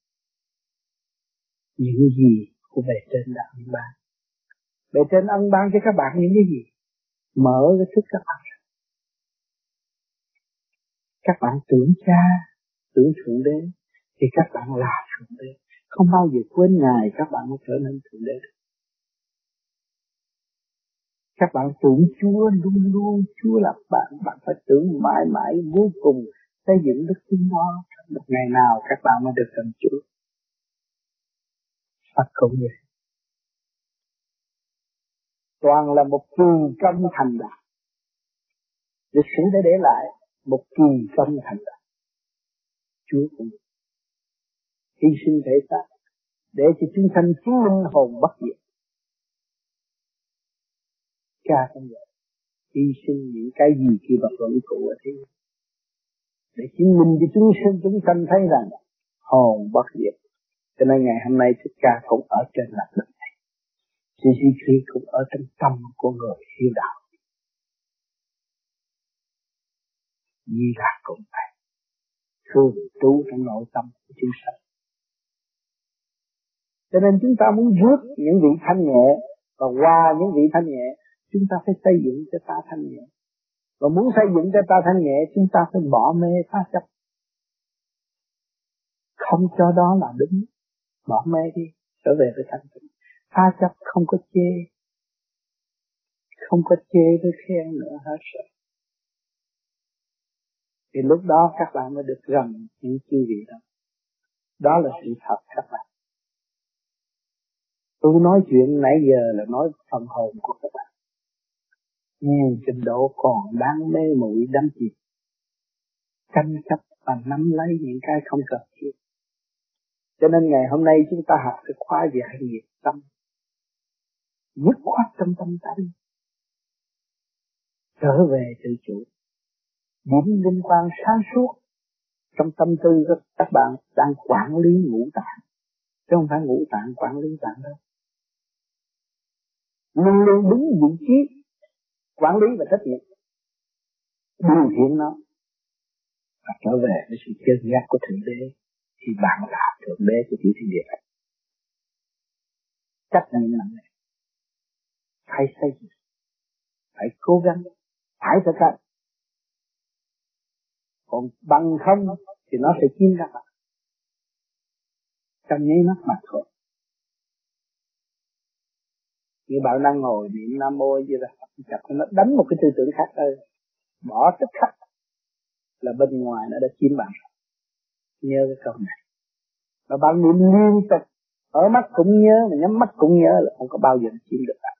những gì của bề trên đã ân ban. Bề trên ân ban cho các bạn những cái gì? Mở cái thức các bạn. Các bạn tưởng cha, tưởng thượng đế thì các bạn là thượng đế. Không bao giờ quên ngài, các bạn mới trở nên thượng đế. Được các bạn tưởng Chúa luôn luôn, Chúa là bạn bạn phải tưởng mãi mãi vô cùng xây dựng đức tin đó. Một ngày nào các bạn mới được gần Chúa. Phật cũng vậy toàn là một kỳ công thành đạt lịch sử đã để lại một kỳ công thành đạt Chúa cũng hy sinh thể xác, để cho chúng sanh chứng minh hồn bất diệt. Cha cũng vậy hy sinh những cái gì kia vật vẫn cũ ở thế để chứng minh cho chúng sinh chúng sanh thấy rằng hồn bất diệt. Cho nên ngày hôm nay thích ca cũng ở trên mặt đất này. CCP cũng ở trong tâm của người hiếu đạo. Di là cũng vậy. Thường trú trong nội tâm của chúng sanh cho nên chúng ta muốn rước những vị thanh nhẹ và qua những vị thanh nhẹ, chúng ta phải xây dựng cho ta thanh nhẹ. Và muốn xây dựng cho ta thanh nhẹ, chúng ta phải bỏ mê phá chấp. Không cho đó là đúng. Bỏ mê đi, trở về với thanh tịnh. Phá chấp không có chê. Không có chê với khen nữa hết rồi. Thì lúc đó các bạn mới được gần những chư vị đó. Đó là sự thật các bạn tôi nói chuyện nãy giờ là nói phần hồn của các bạn. Nhiều trình độ còn đang mê muội đắm chìm. Tranh chấp và nắm lấy những cái không cần thiết. Cho nên ngày hôm nay chúng ta học cái khóa giải nghiệp tâm. Dứt khoát trong tâm ta đi. Trở về tự chủ. Điểm linh quan sáng suốt trong tâm tư các bạn đang quản lý ngũ tạng. Chứ không phải ngũ tạng quản lý bạn đâu luôn luôn đúng vị trí quản lý và trách nhiệm. Điều khiển nó và trở về với sự chân giác của thượng đế. Thì bạn là thượng đế của tiểu thiên địa. Chắc nhiệm nặng nề. Phải xây dựng. Phải cố gắng. Phải thực hành. Còn bằng không thì nó sẽ chiếm các bạn trong nháy mắt mà thôi như bạn đang ngồi niệm nam mô như là chặt nó đánh một cái tư tưởng khác ơi bỏ tức khắc là bên ngoài nó đã chiếm bạn nhớ cái câu này. Và bạn niệm liên tục, ở mắt cũng nhớ, mà nhắm mắt cũng nhớ là không có bao giờ chiếm được bạn.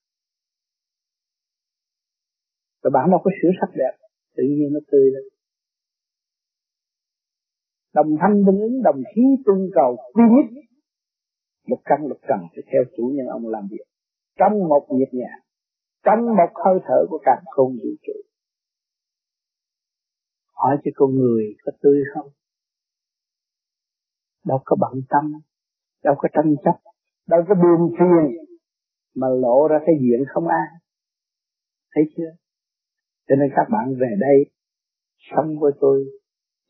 Và bạn đâu có sửa sắc đẹp, tự nhiên nó tươi lên. Đồng thanh tương ứng, đồng khí tương cầu quy nhất một căn một trần sẽ theo chủ nhân ông làm việc trong một nhịp nhàng. Trong một hơi thở của cả không vũ trụ. Hỏi cho con người có tươi không? Đâu có bận tâm. Đâu có tranh chấp. Đâu có buồn phiền. Mà lộ ra cái diện không an. Thấy chưa? Cho nên các bạn về đây, sống với tôi,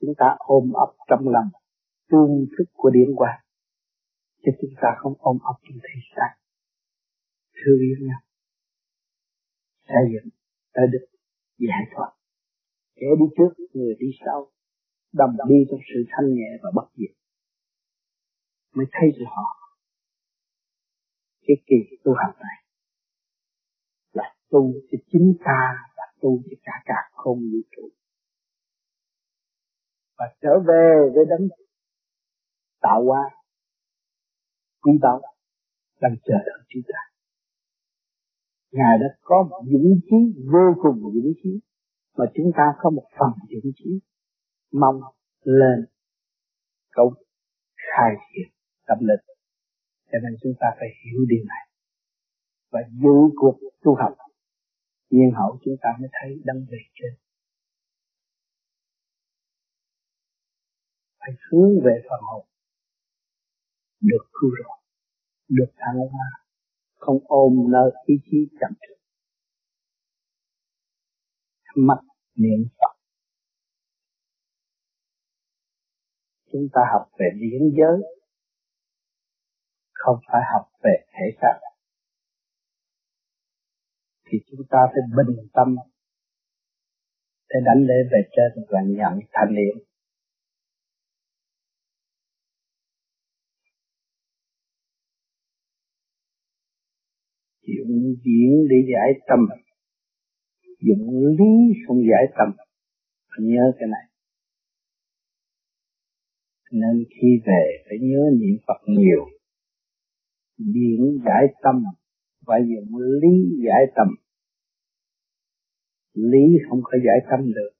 chúng ta ôm ấp trong lòng tương thức của điển quang. Chứ chúng ta không ôm ấp trong thể xác thương yêu nhau. Xây dựng tới được giải thoát. Kẻ đi trước, người đi sau, đồng đi trong sự thanh nhẹ và bất diệt. Mới thấy được họ. Cái kỳ tu hành này là tu cho chính ta và tu cho cả cả không vũ trụ. Và trở về với đấng tạo hóa, quý báu, đang chờ đợi chúng ta ngài đã có một dũng khí vô cùng dũng khí mà chúng ta có một phần dũng khí mong lên câu khai thiện tâm linh. Cho nên chúng ta phải hiểu điều này và giữ cuộc tu học. Nhiên hậu chúng ta mới thấy đấng về trên. Phải hướng về phần hồn. Được cứu rồi. Được thăng hoa không ôm nơi ý chí chậm chậm mắt niệm Phật. Chúng ta học về điển giới, không phải học về thể xác. Thì chúng ta phải bình tâm, để đánh lễ về trên và nhận thành niệm. Dụng diễn để giải tâm. Dụng lý không giải tâm. Phải nhớ cái này. Nên khi về phải nhớ niệm Phật nhiều. Diễn giải tâm. Và dùng lý giải tâm. Lý không có giải tâm được.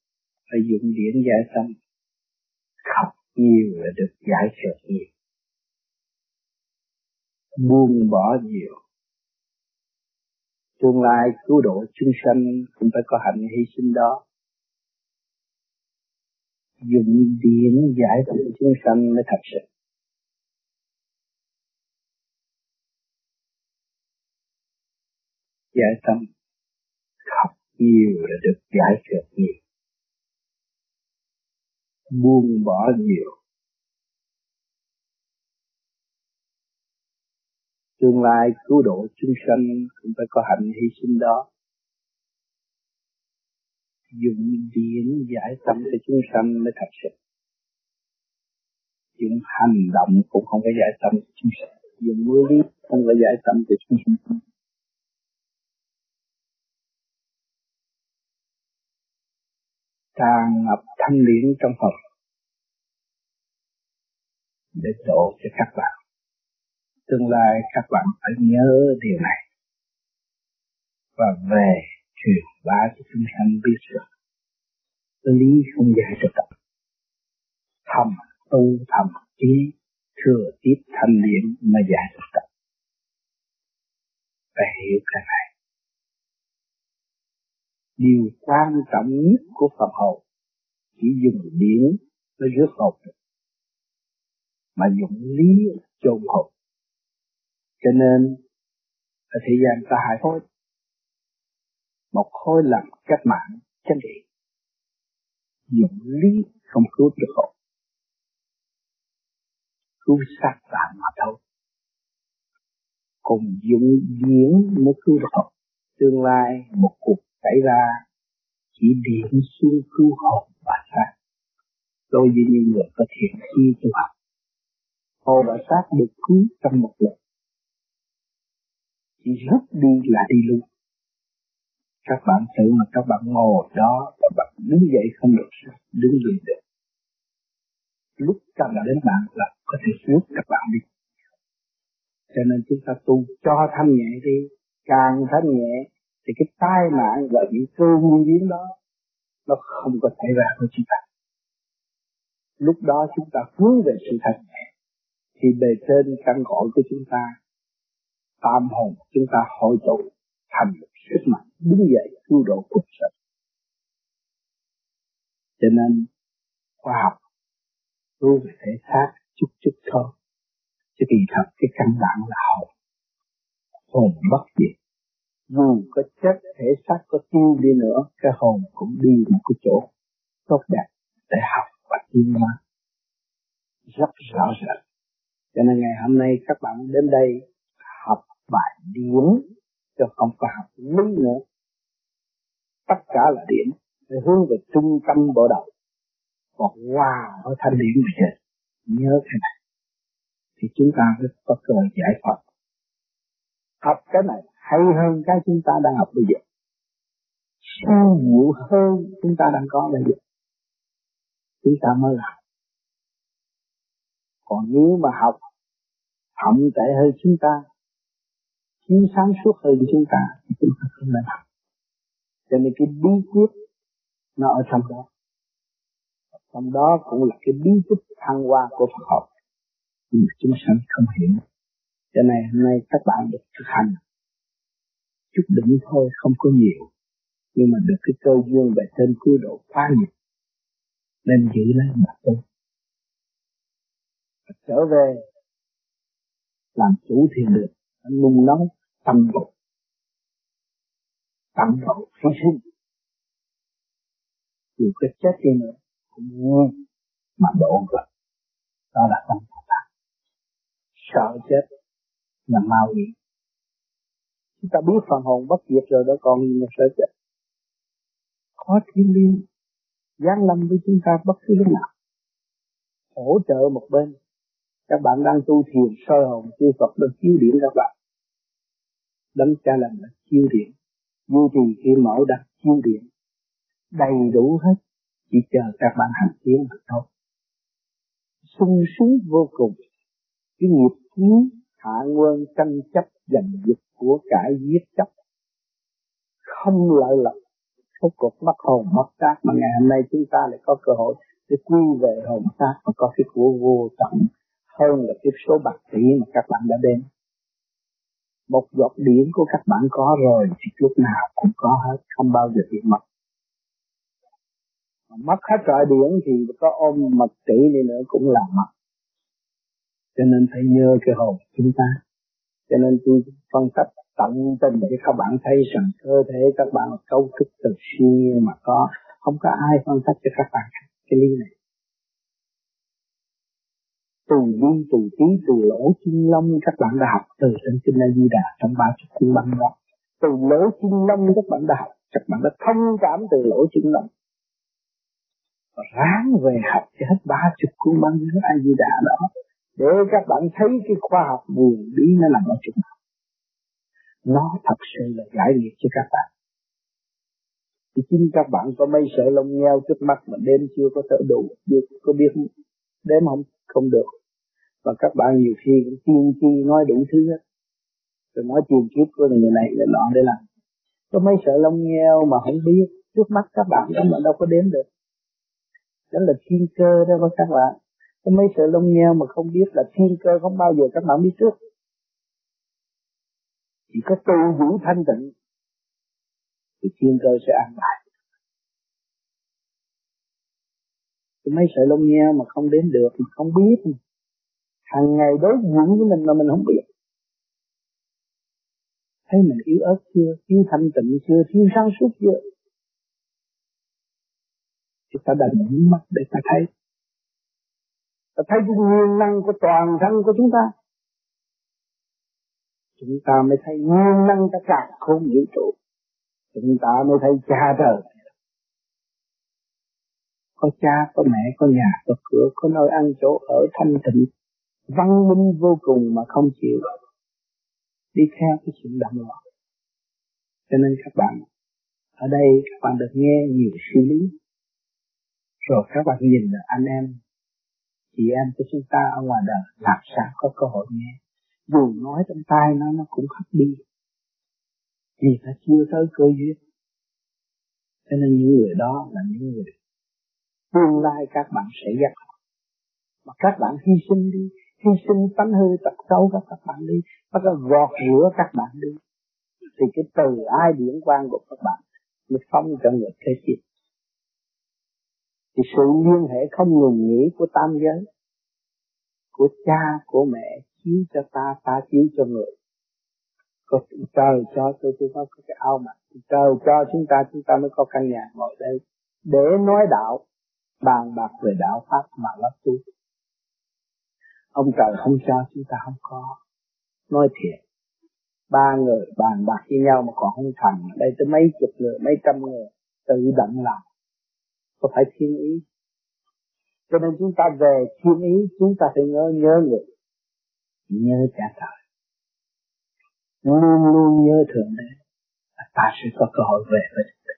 Phải dùng điển giải tâm. Khóc nhiều là được giải thoát nhiều. Buông bỏ nhiều tương lai cứu độ chúng sanh cũng phải có hạnh hy sinh đó. Dùng điện giải thoát chúng sanh mới thật sự. Giải tâm khóc nhiều là được giải thoát nhiều. Buông bỏ nhiều tương lai cứu độ chúng sanh cũng phải có hạnh hy sinh đó. Dùng điển giải tâm cho chúng sanh mới thật sự. Dùng hành động cũng không có giải tâm cho chúng sanh. Dùng mưu lý không có giải tâm cho chúng sanh. Tràn ngập thanh điển trong Phật để độ cho các bạn. Tương lai các bạn phải nhớ điều này. Và về truyền bá cho chúng sanh biết rằng, lý không giải cho tập. Thầm, tu thầm, trí, thừa tiếp thanh điển mà giải được tập. Phải hiểu cái này. Điều quan trọng nhất của Phật hồn, chỉ dùng điển nó rước hồn được. Mà dùng lý chôn hồn cho nên, ở thế gian ta hai khối một khối làm cách mạng chân trị dùng lý không cứu được hồn cứu sát tạm mà thôi. Cùng dùng diễn mới cứu được hồn tương lai một cuộc xảy ra, chỉ điểm xuống cứu hồn và xác đôi với những người có thiện chi tu học. Hồn và xác được cứu trong một lần chỉ đi là đi luôn. Các bạn tự mà các bạn ngồi đó, các bạn đứng dậy không được đứng dậy được. Lúc cần đến bạn là có thể rút các bạn đi. Cho nên chúng ta tu cho thanh nhẹ đi, càng thanh nhẹ thì cái tai nạn và những cơ nguyên biến đó, nó không có xảy ra với chúng ta. Lúc đó chúng ta hướng về sự thanh nhẹ, thì bề trên căn gọi của chúng ta tam hồn, chúng ta hội tụ thành một sức mạnh đứng dậy, cứu độ quốc sống cho nên, khoa học tu về thể xác chút chút thôi. Chứ kỳ thật, cái căn bản là hồn. Hồn bất diệt. Dù có chết, thể xác có tiêu đi nữa, cái hồn cũng đi một cái chỗ tốt đẹp, để học và tiến hóa. Rất rõ rệt cho nên ngày hôm nay các bạn đến đây học bài điểm cho không phải học lý nữa tất cả là điểm để hướng về trung tâm bộ đầu. Còn hòa ở thanh điển bây giờ nhớ cái này, thì chúng ta mới có cơ giải thoát học cái này hay hơn cái chúng ta đang học bây giờ. Sâu nhiều hơn chúng ta đang có bây giờ. Chúng ta mới làm. Còn nếu mà học thậm tệ hơn chúng ta thiếu sáng suốt hơn chúng ta chúng ta không nên học cho nên cái bí quyết nó ở trong đó. Trong đó cũng là cái bí quyết thăng hoa của Phật học. Nhưng chúng sanh không hiểu. Cho nên hôm nay các bạn được thực hành. Chút đỉnh thôi, không có nhiều. Nhưng mà được cái cơ duyên về trên cứu độ quá nhiều. Nên giữ lấy mà tu. Trở về, làm chủ thiền được nung nấu tâm độ tâm độ hy sinh. Dù cái chết đi nữa, cũng vui mà độ được đó là tâm của ta sợ chết là mau đi. Chúng ta biết phần hồn bất diệt rồi đó, còn mà sợ chết? Có thiên liên giáng lâm với chúng ta bất cứ lúc nào. Hỗ trợ một bên. Các bạn đang tu thiền soi hồn chư Phật được chiếu điểm các bạn đấng cha lành là chiêu điện. Duy trì khi mở đặt chiêu điện, đầy đủ hết, chỉ chờ các bạn hành tiến mà thôi. Sung sướng vô cùng, cái nghiệp khí, hạ nguyên tranh chấp, giành giật của cải giết chấp không lợi lộc số cuộc mất hồn mất xác, mà ngày hôm nay chúng ta lại có cơ hội để quy về hồn xác và có cái của vô tận hơn là cái số bạc tỷ mà các bạn đã đem một giọt điển của các bạn có rồi, thì lúc nào cũng có hết, không bao giờ bị mất. Mà mất hết trọi điển thì có ôm mật tỷ đi nữa cũng là mất. Cho nên phải nhớ cái hồn chúng ta. Cho nên tôi phân tích tận tình để các bạn thấy rằng cơ thể các bạn là cấu trúc từ siêu nhiên mà có. Không có ai phân tích cho các bạn cái lý này từ bi từ trí từ lỗ chân lông các bạn đã học từ trên kinh A Di Đà trong ba chục kinh băng đó. Từ lỗ chân lông các bạn đã học các bạn đã thông cảm từ lỗ chân lông ráng về học cho hết ba chục cuốn băng của A Di Đà đó, để các bạn thấy cái khoa học buồn bí nó nằm ở chỗ nào. Nó thật sự là giải nghiệp cho các bạn. Thì chính các bạn có mấy sợi lông nheo trước mắt mà đêm chưa có thở đủ, chưa có biết đêm không? Không được. Và các bạn nhiều khi cũng tiên tri nói đủ thứ hết. Rồi nói tiền kiếp của người này người nọ để làm. Có mấy sợi lông nheo mà không biết, trước mắt các bạn đó mà đâu có đếm được. Đó là thiên cơ đó các bạn. Có mấy sợi lông nheo mà không biết là thiên cơ không bao giờ các bạn biết trước? Chỉ có tu hữu thanh tịnh, thì thiên cơ sẽ an bài cái mấy sợi lông nheo mà không đến được mà không biết. Hàng ngày đối diện với mình mà mình không biết. Thấy mình yếu ớt chưa? Thiếu thanh tịnh chưa? Thiếu sáng suốt chưa? Thì ta đành nhắm mắt để ta thấy. Ta thấy cái nguyên năng của toàn thân của chúng ta. Chúng ta mới thấy nguyên năng tất cả không vũ trụ. Chúng ta mới thấy cha trời có cha, có mẹ, có nhà, có cửa, có nơi ăn chỗ ở thanh tịnh, văn minh vô cùng mà không chịu đi theo cái chuyện động loạn cho nên các bạn, ở đây các bạn được nghe nhiều suy lý. Rồi các bạn nhìn là anh em, chị em của chúng ta ở ngoài đời làm sao có cơ hội nghe. Dù nói trong tai nó nó cũng khắc đi. Vì ta chưa tới cơ duyên. Cho nên những người đó là những người tương lai các bạn sẽ giác họ mà các bạn hy sinh đi, hy sinh tánh hư tật xấu các các bạn đi bắt đầu gọt rửa các bạn đi. Thì cái từ ai điển quan của các bạn mới phong cho người thế tiếp thì sự liên hệ không ngừng nghỉ của tam giới, của cha, của mẹ, chiếu cho ta ta chiếu cho người. Có trời cho tôi tôi có cái ao mặc trời cho chúng ta chúng ta mới có căn nhà ngồi đây để nói đạo bàn bạc về đạo pháp mà nó tu ông trời không cho chúng ta không có. Nói thiệt, ba người bàn bạc với nhau mà còn không thành. Đây tới mấy chục người, mấy trăm người tự động làm. Có phải thiên ý? Cho nên chúng ta về thiên ý, chúng ta phải nhớ nhớ người. Nhớ cha trời luôn luôn nhớ thượng đế. Ta sẽ có cơ hội về với thượng đế.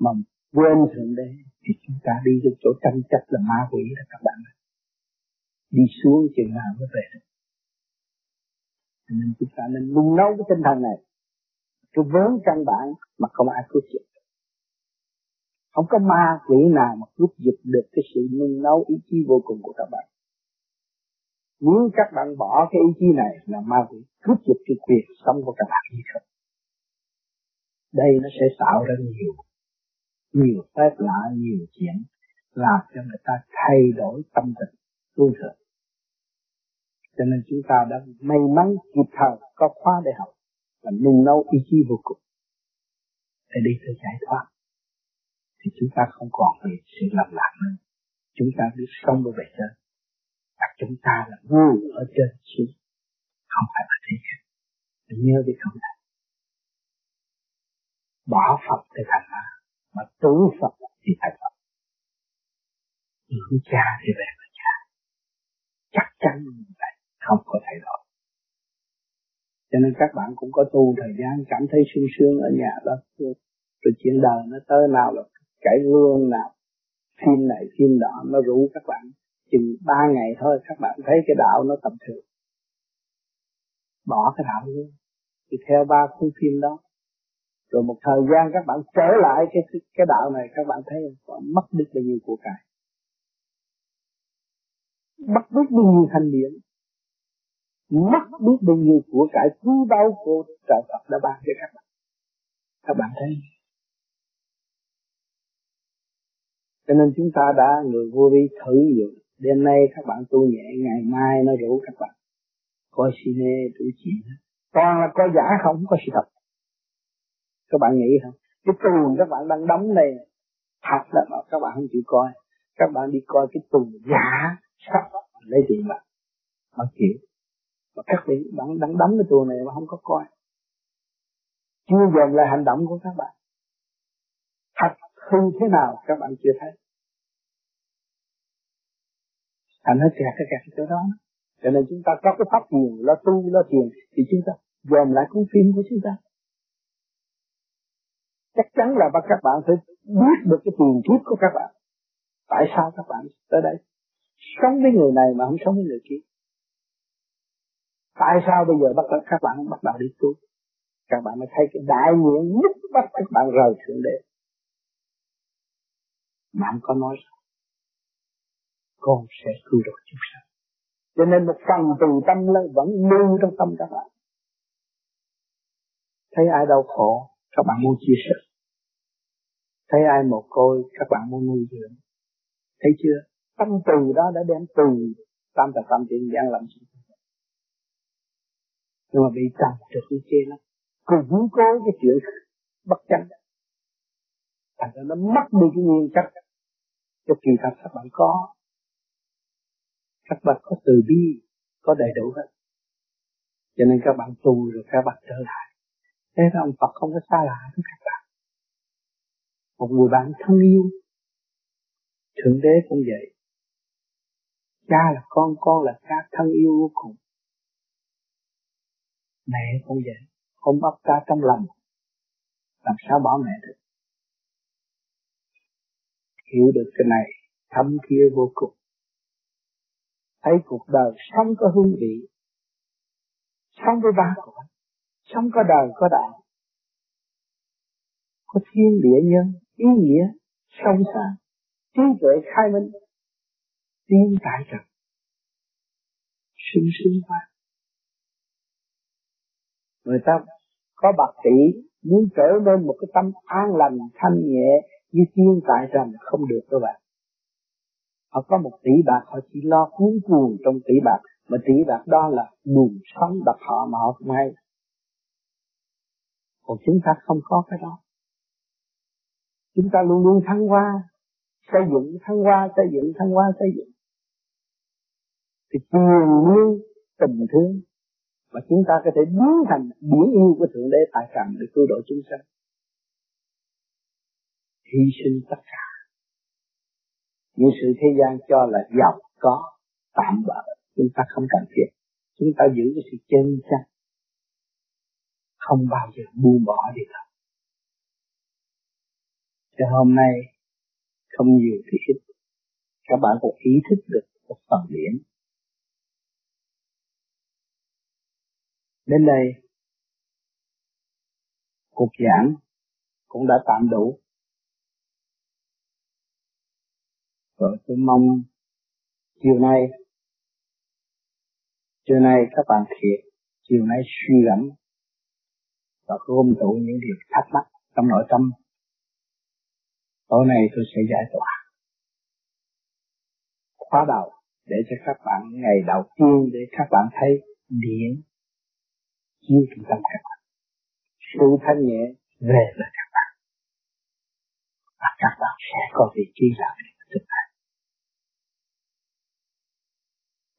Mà quên thượng đế thì chúng ta đi đến chỗ tranh chấp là ma quỷ đó các bạn đi xuống chừng nào mới về được. Cho nên chúng ta nên nung nấu cái tinh thần này. Cái vốn căn bản mà không ai cướp giật không có ma quỷ nào mà cướp giật được cái sự nung nấu ý chí vô cùng của các bạn. Nếu các bạn bỏ cái ý chí này là ma quỷ cướp giật cái quyền sống của các bạn như không? Đây nó sẽ tạo ra nhiều nhiều phép lạ nhiều chuyện, làm cho người ta thay đổi tâm tình, tu thường cho nên chúng ta đã may mắn kịp thời có khóa đại học và nung nấu ý chí vô cùng để đi tới giải thoát. Thì chúng ta không còn bị sự lầm lạc nữa. Chúng ta biết sống với bề trên. Và chúng ta là vua ở trên xuống không phải là thế gian. Nhớ đi không này bỏ Phật để thành ma mà tu Phật thì thành Phật. Hướng cha thì về với cha. Chắc chắn như vậy, không có thay đổi. Cho nên các bạn cũng có tu thời gian, cảm thấy sung sướng ở nhà đó. Rồi chuyện đời nó tới nào là cải lương nào. Phim này, phim đó, nó rủ các bạn. Chừng ba ngày thôi, các bạn thấy cái đạo nó tầm thường. Bỏ cái đạo luôn thì theo ba cuốn phim đó rồi một thời gian các bạn trở lại cái cái đạo này, các bạn thấy mất đi bao nhiêu của cải mất biết bao nhiêu thanh điển. Mất biết bao nhiêu của cải cứu đau của trời Phật đã ban cho các bạn. Các bạn thấy. Cho nên chúng ta đã, người vô vi thử nhiều đêm nay các bạn tu nhẹ, ngày mai nó rủ các bạn. Coi cine tu chuyện toàn là coi giả, không có sự thật các bạn nghĩ không cái tù các bạn đang đóng này thật là mà các bạn không chịu coi. Các bạn đi coi cái tù giả sắp lấy tiền bạn. Bạn chịu. Và các vị bạn đang đóng cái tù này mà không có coi. Chưa dồn lại hành động của các bạn. Thật hư thế nào các bạn chưa thấy. Thành hết kẹt, cái kẹt chỗ đó. Cho nên chúng ta có cái pháp thiền lo tu, lo thiền, thì chúng ta dòm lại cuốn phim của chúng ta chắc chắn là các bạn phải biết được cái tiền kiếp của các bạn. Tại sao các bạn tới đây? Sống với người này mà không sống với người kia. Tại sao bây giờ bắt các bạn bắt đầu đi tu? Các bạn mới thấy cái đại nguyện nhất bắt các bạn rời thượng đế. Mà không có nói sao. Con sẽ cứu độ chúng sanh. Cho nên một phần từ tâm lên vẫn lưu trong tâm các bạn. Thấy ai đau khổ? Các bạn muốn chia sẻ. Thấy ai một côi, các bạn muốn nuôi dưỡng. Thấy chưa? Tâm từ đó đã đem từ tam tập tâm tiền gian làm sự nhưng mà bị trầm trực như chê lắm. Củng cố cái chuyện bất chánh thành ra nó mất đi cái nguyên chất cho kỳ thật các bạn có. Các bạn có từ bi, có đầy đủ hết. Cho nên các bạn tu rồi các bạn trở lại thế là ông Phật không có xa lạ với các bạn một người bạn thân yêu. Thượng đế cũng vậy. Cha là con con là cha thân yêu vô cùng. Mẹ cũng vậy. Không ấp ta trong lòng. Làm sao bỏ mẹ được? Hiểu được cái này, thâm kia vô cùng. Thấy cuộc đời sống có hương vị, sống với ba cõi sống có đời, có đạo. Có thiên địa nhân, ý nghĩa, sâu xa, trí tuệ khai minh, tiến tại trần sung sướng quá người ta có bạc tỷ, muốn trở nên một cái tâm an lành, thanh nhẹ, như tiên tại trần không được các bạn. Họ có một tỷ bạc, họ chỉ lo cuốn cuồng trong tỷ bạc. Mà tỷ bạc đó là buồn sống đặt họ mà họ không hay còn chúng ta không có cái đó. Chúng ta luôn luôn thăng hoa, xây dựng, thăng hoa, xây dựng, thăng hoa, xây dựng. Thì truyền nguyên tình thương, mà chúng ta có thể biến thành biển yêu của thượng đế tại trần để cứu độ chúng sanh. Hy sinh tất cả. Những sự thế gian cho là giàu có, tạm bỡ, chúng ta không cần thiết. Chúng ta giữ cái sự chân chánh không bao giờ buông bỏ đi đâu cho hôm nay, không nhiều thì ít các bạn cũng ý thức được một phần điểm. Đến đây, cuộc giảng cũng đã tạm đủ. Rồi tôi mong chiều nay chiều nay các bạn thiệt, chiều nay suy gẫm và gom tụ những điều thắc mắc trong nội tâm. Tối nay tôi sẽ giải tỏa. Khóa đầu để cho các bạn ngày đầu tiên để các bạn thấy điện chiếu trong tâm các bạn. Sự thanh nhẹ về với các bạn. Và các bạn sẽ có vị trí làm được thực hành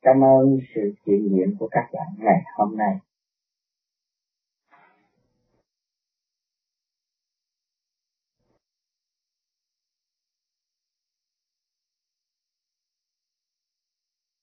Cảm ơn sự hiện diện của các bạn ngày hôm nay.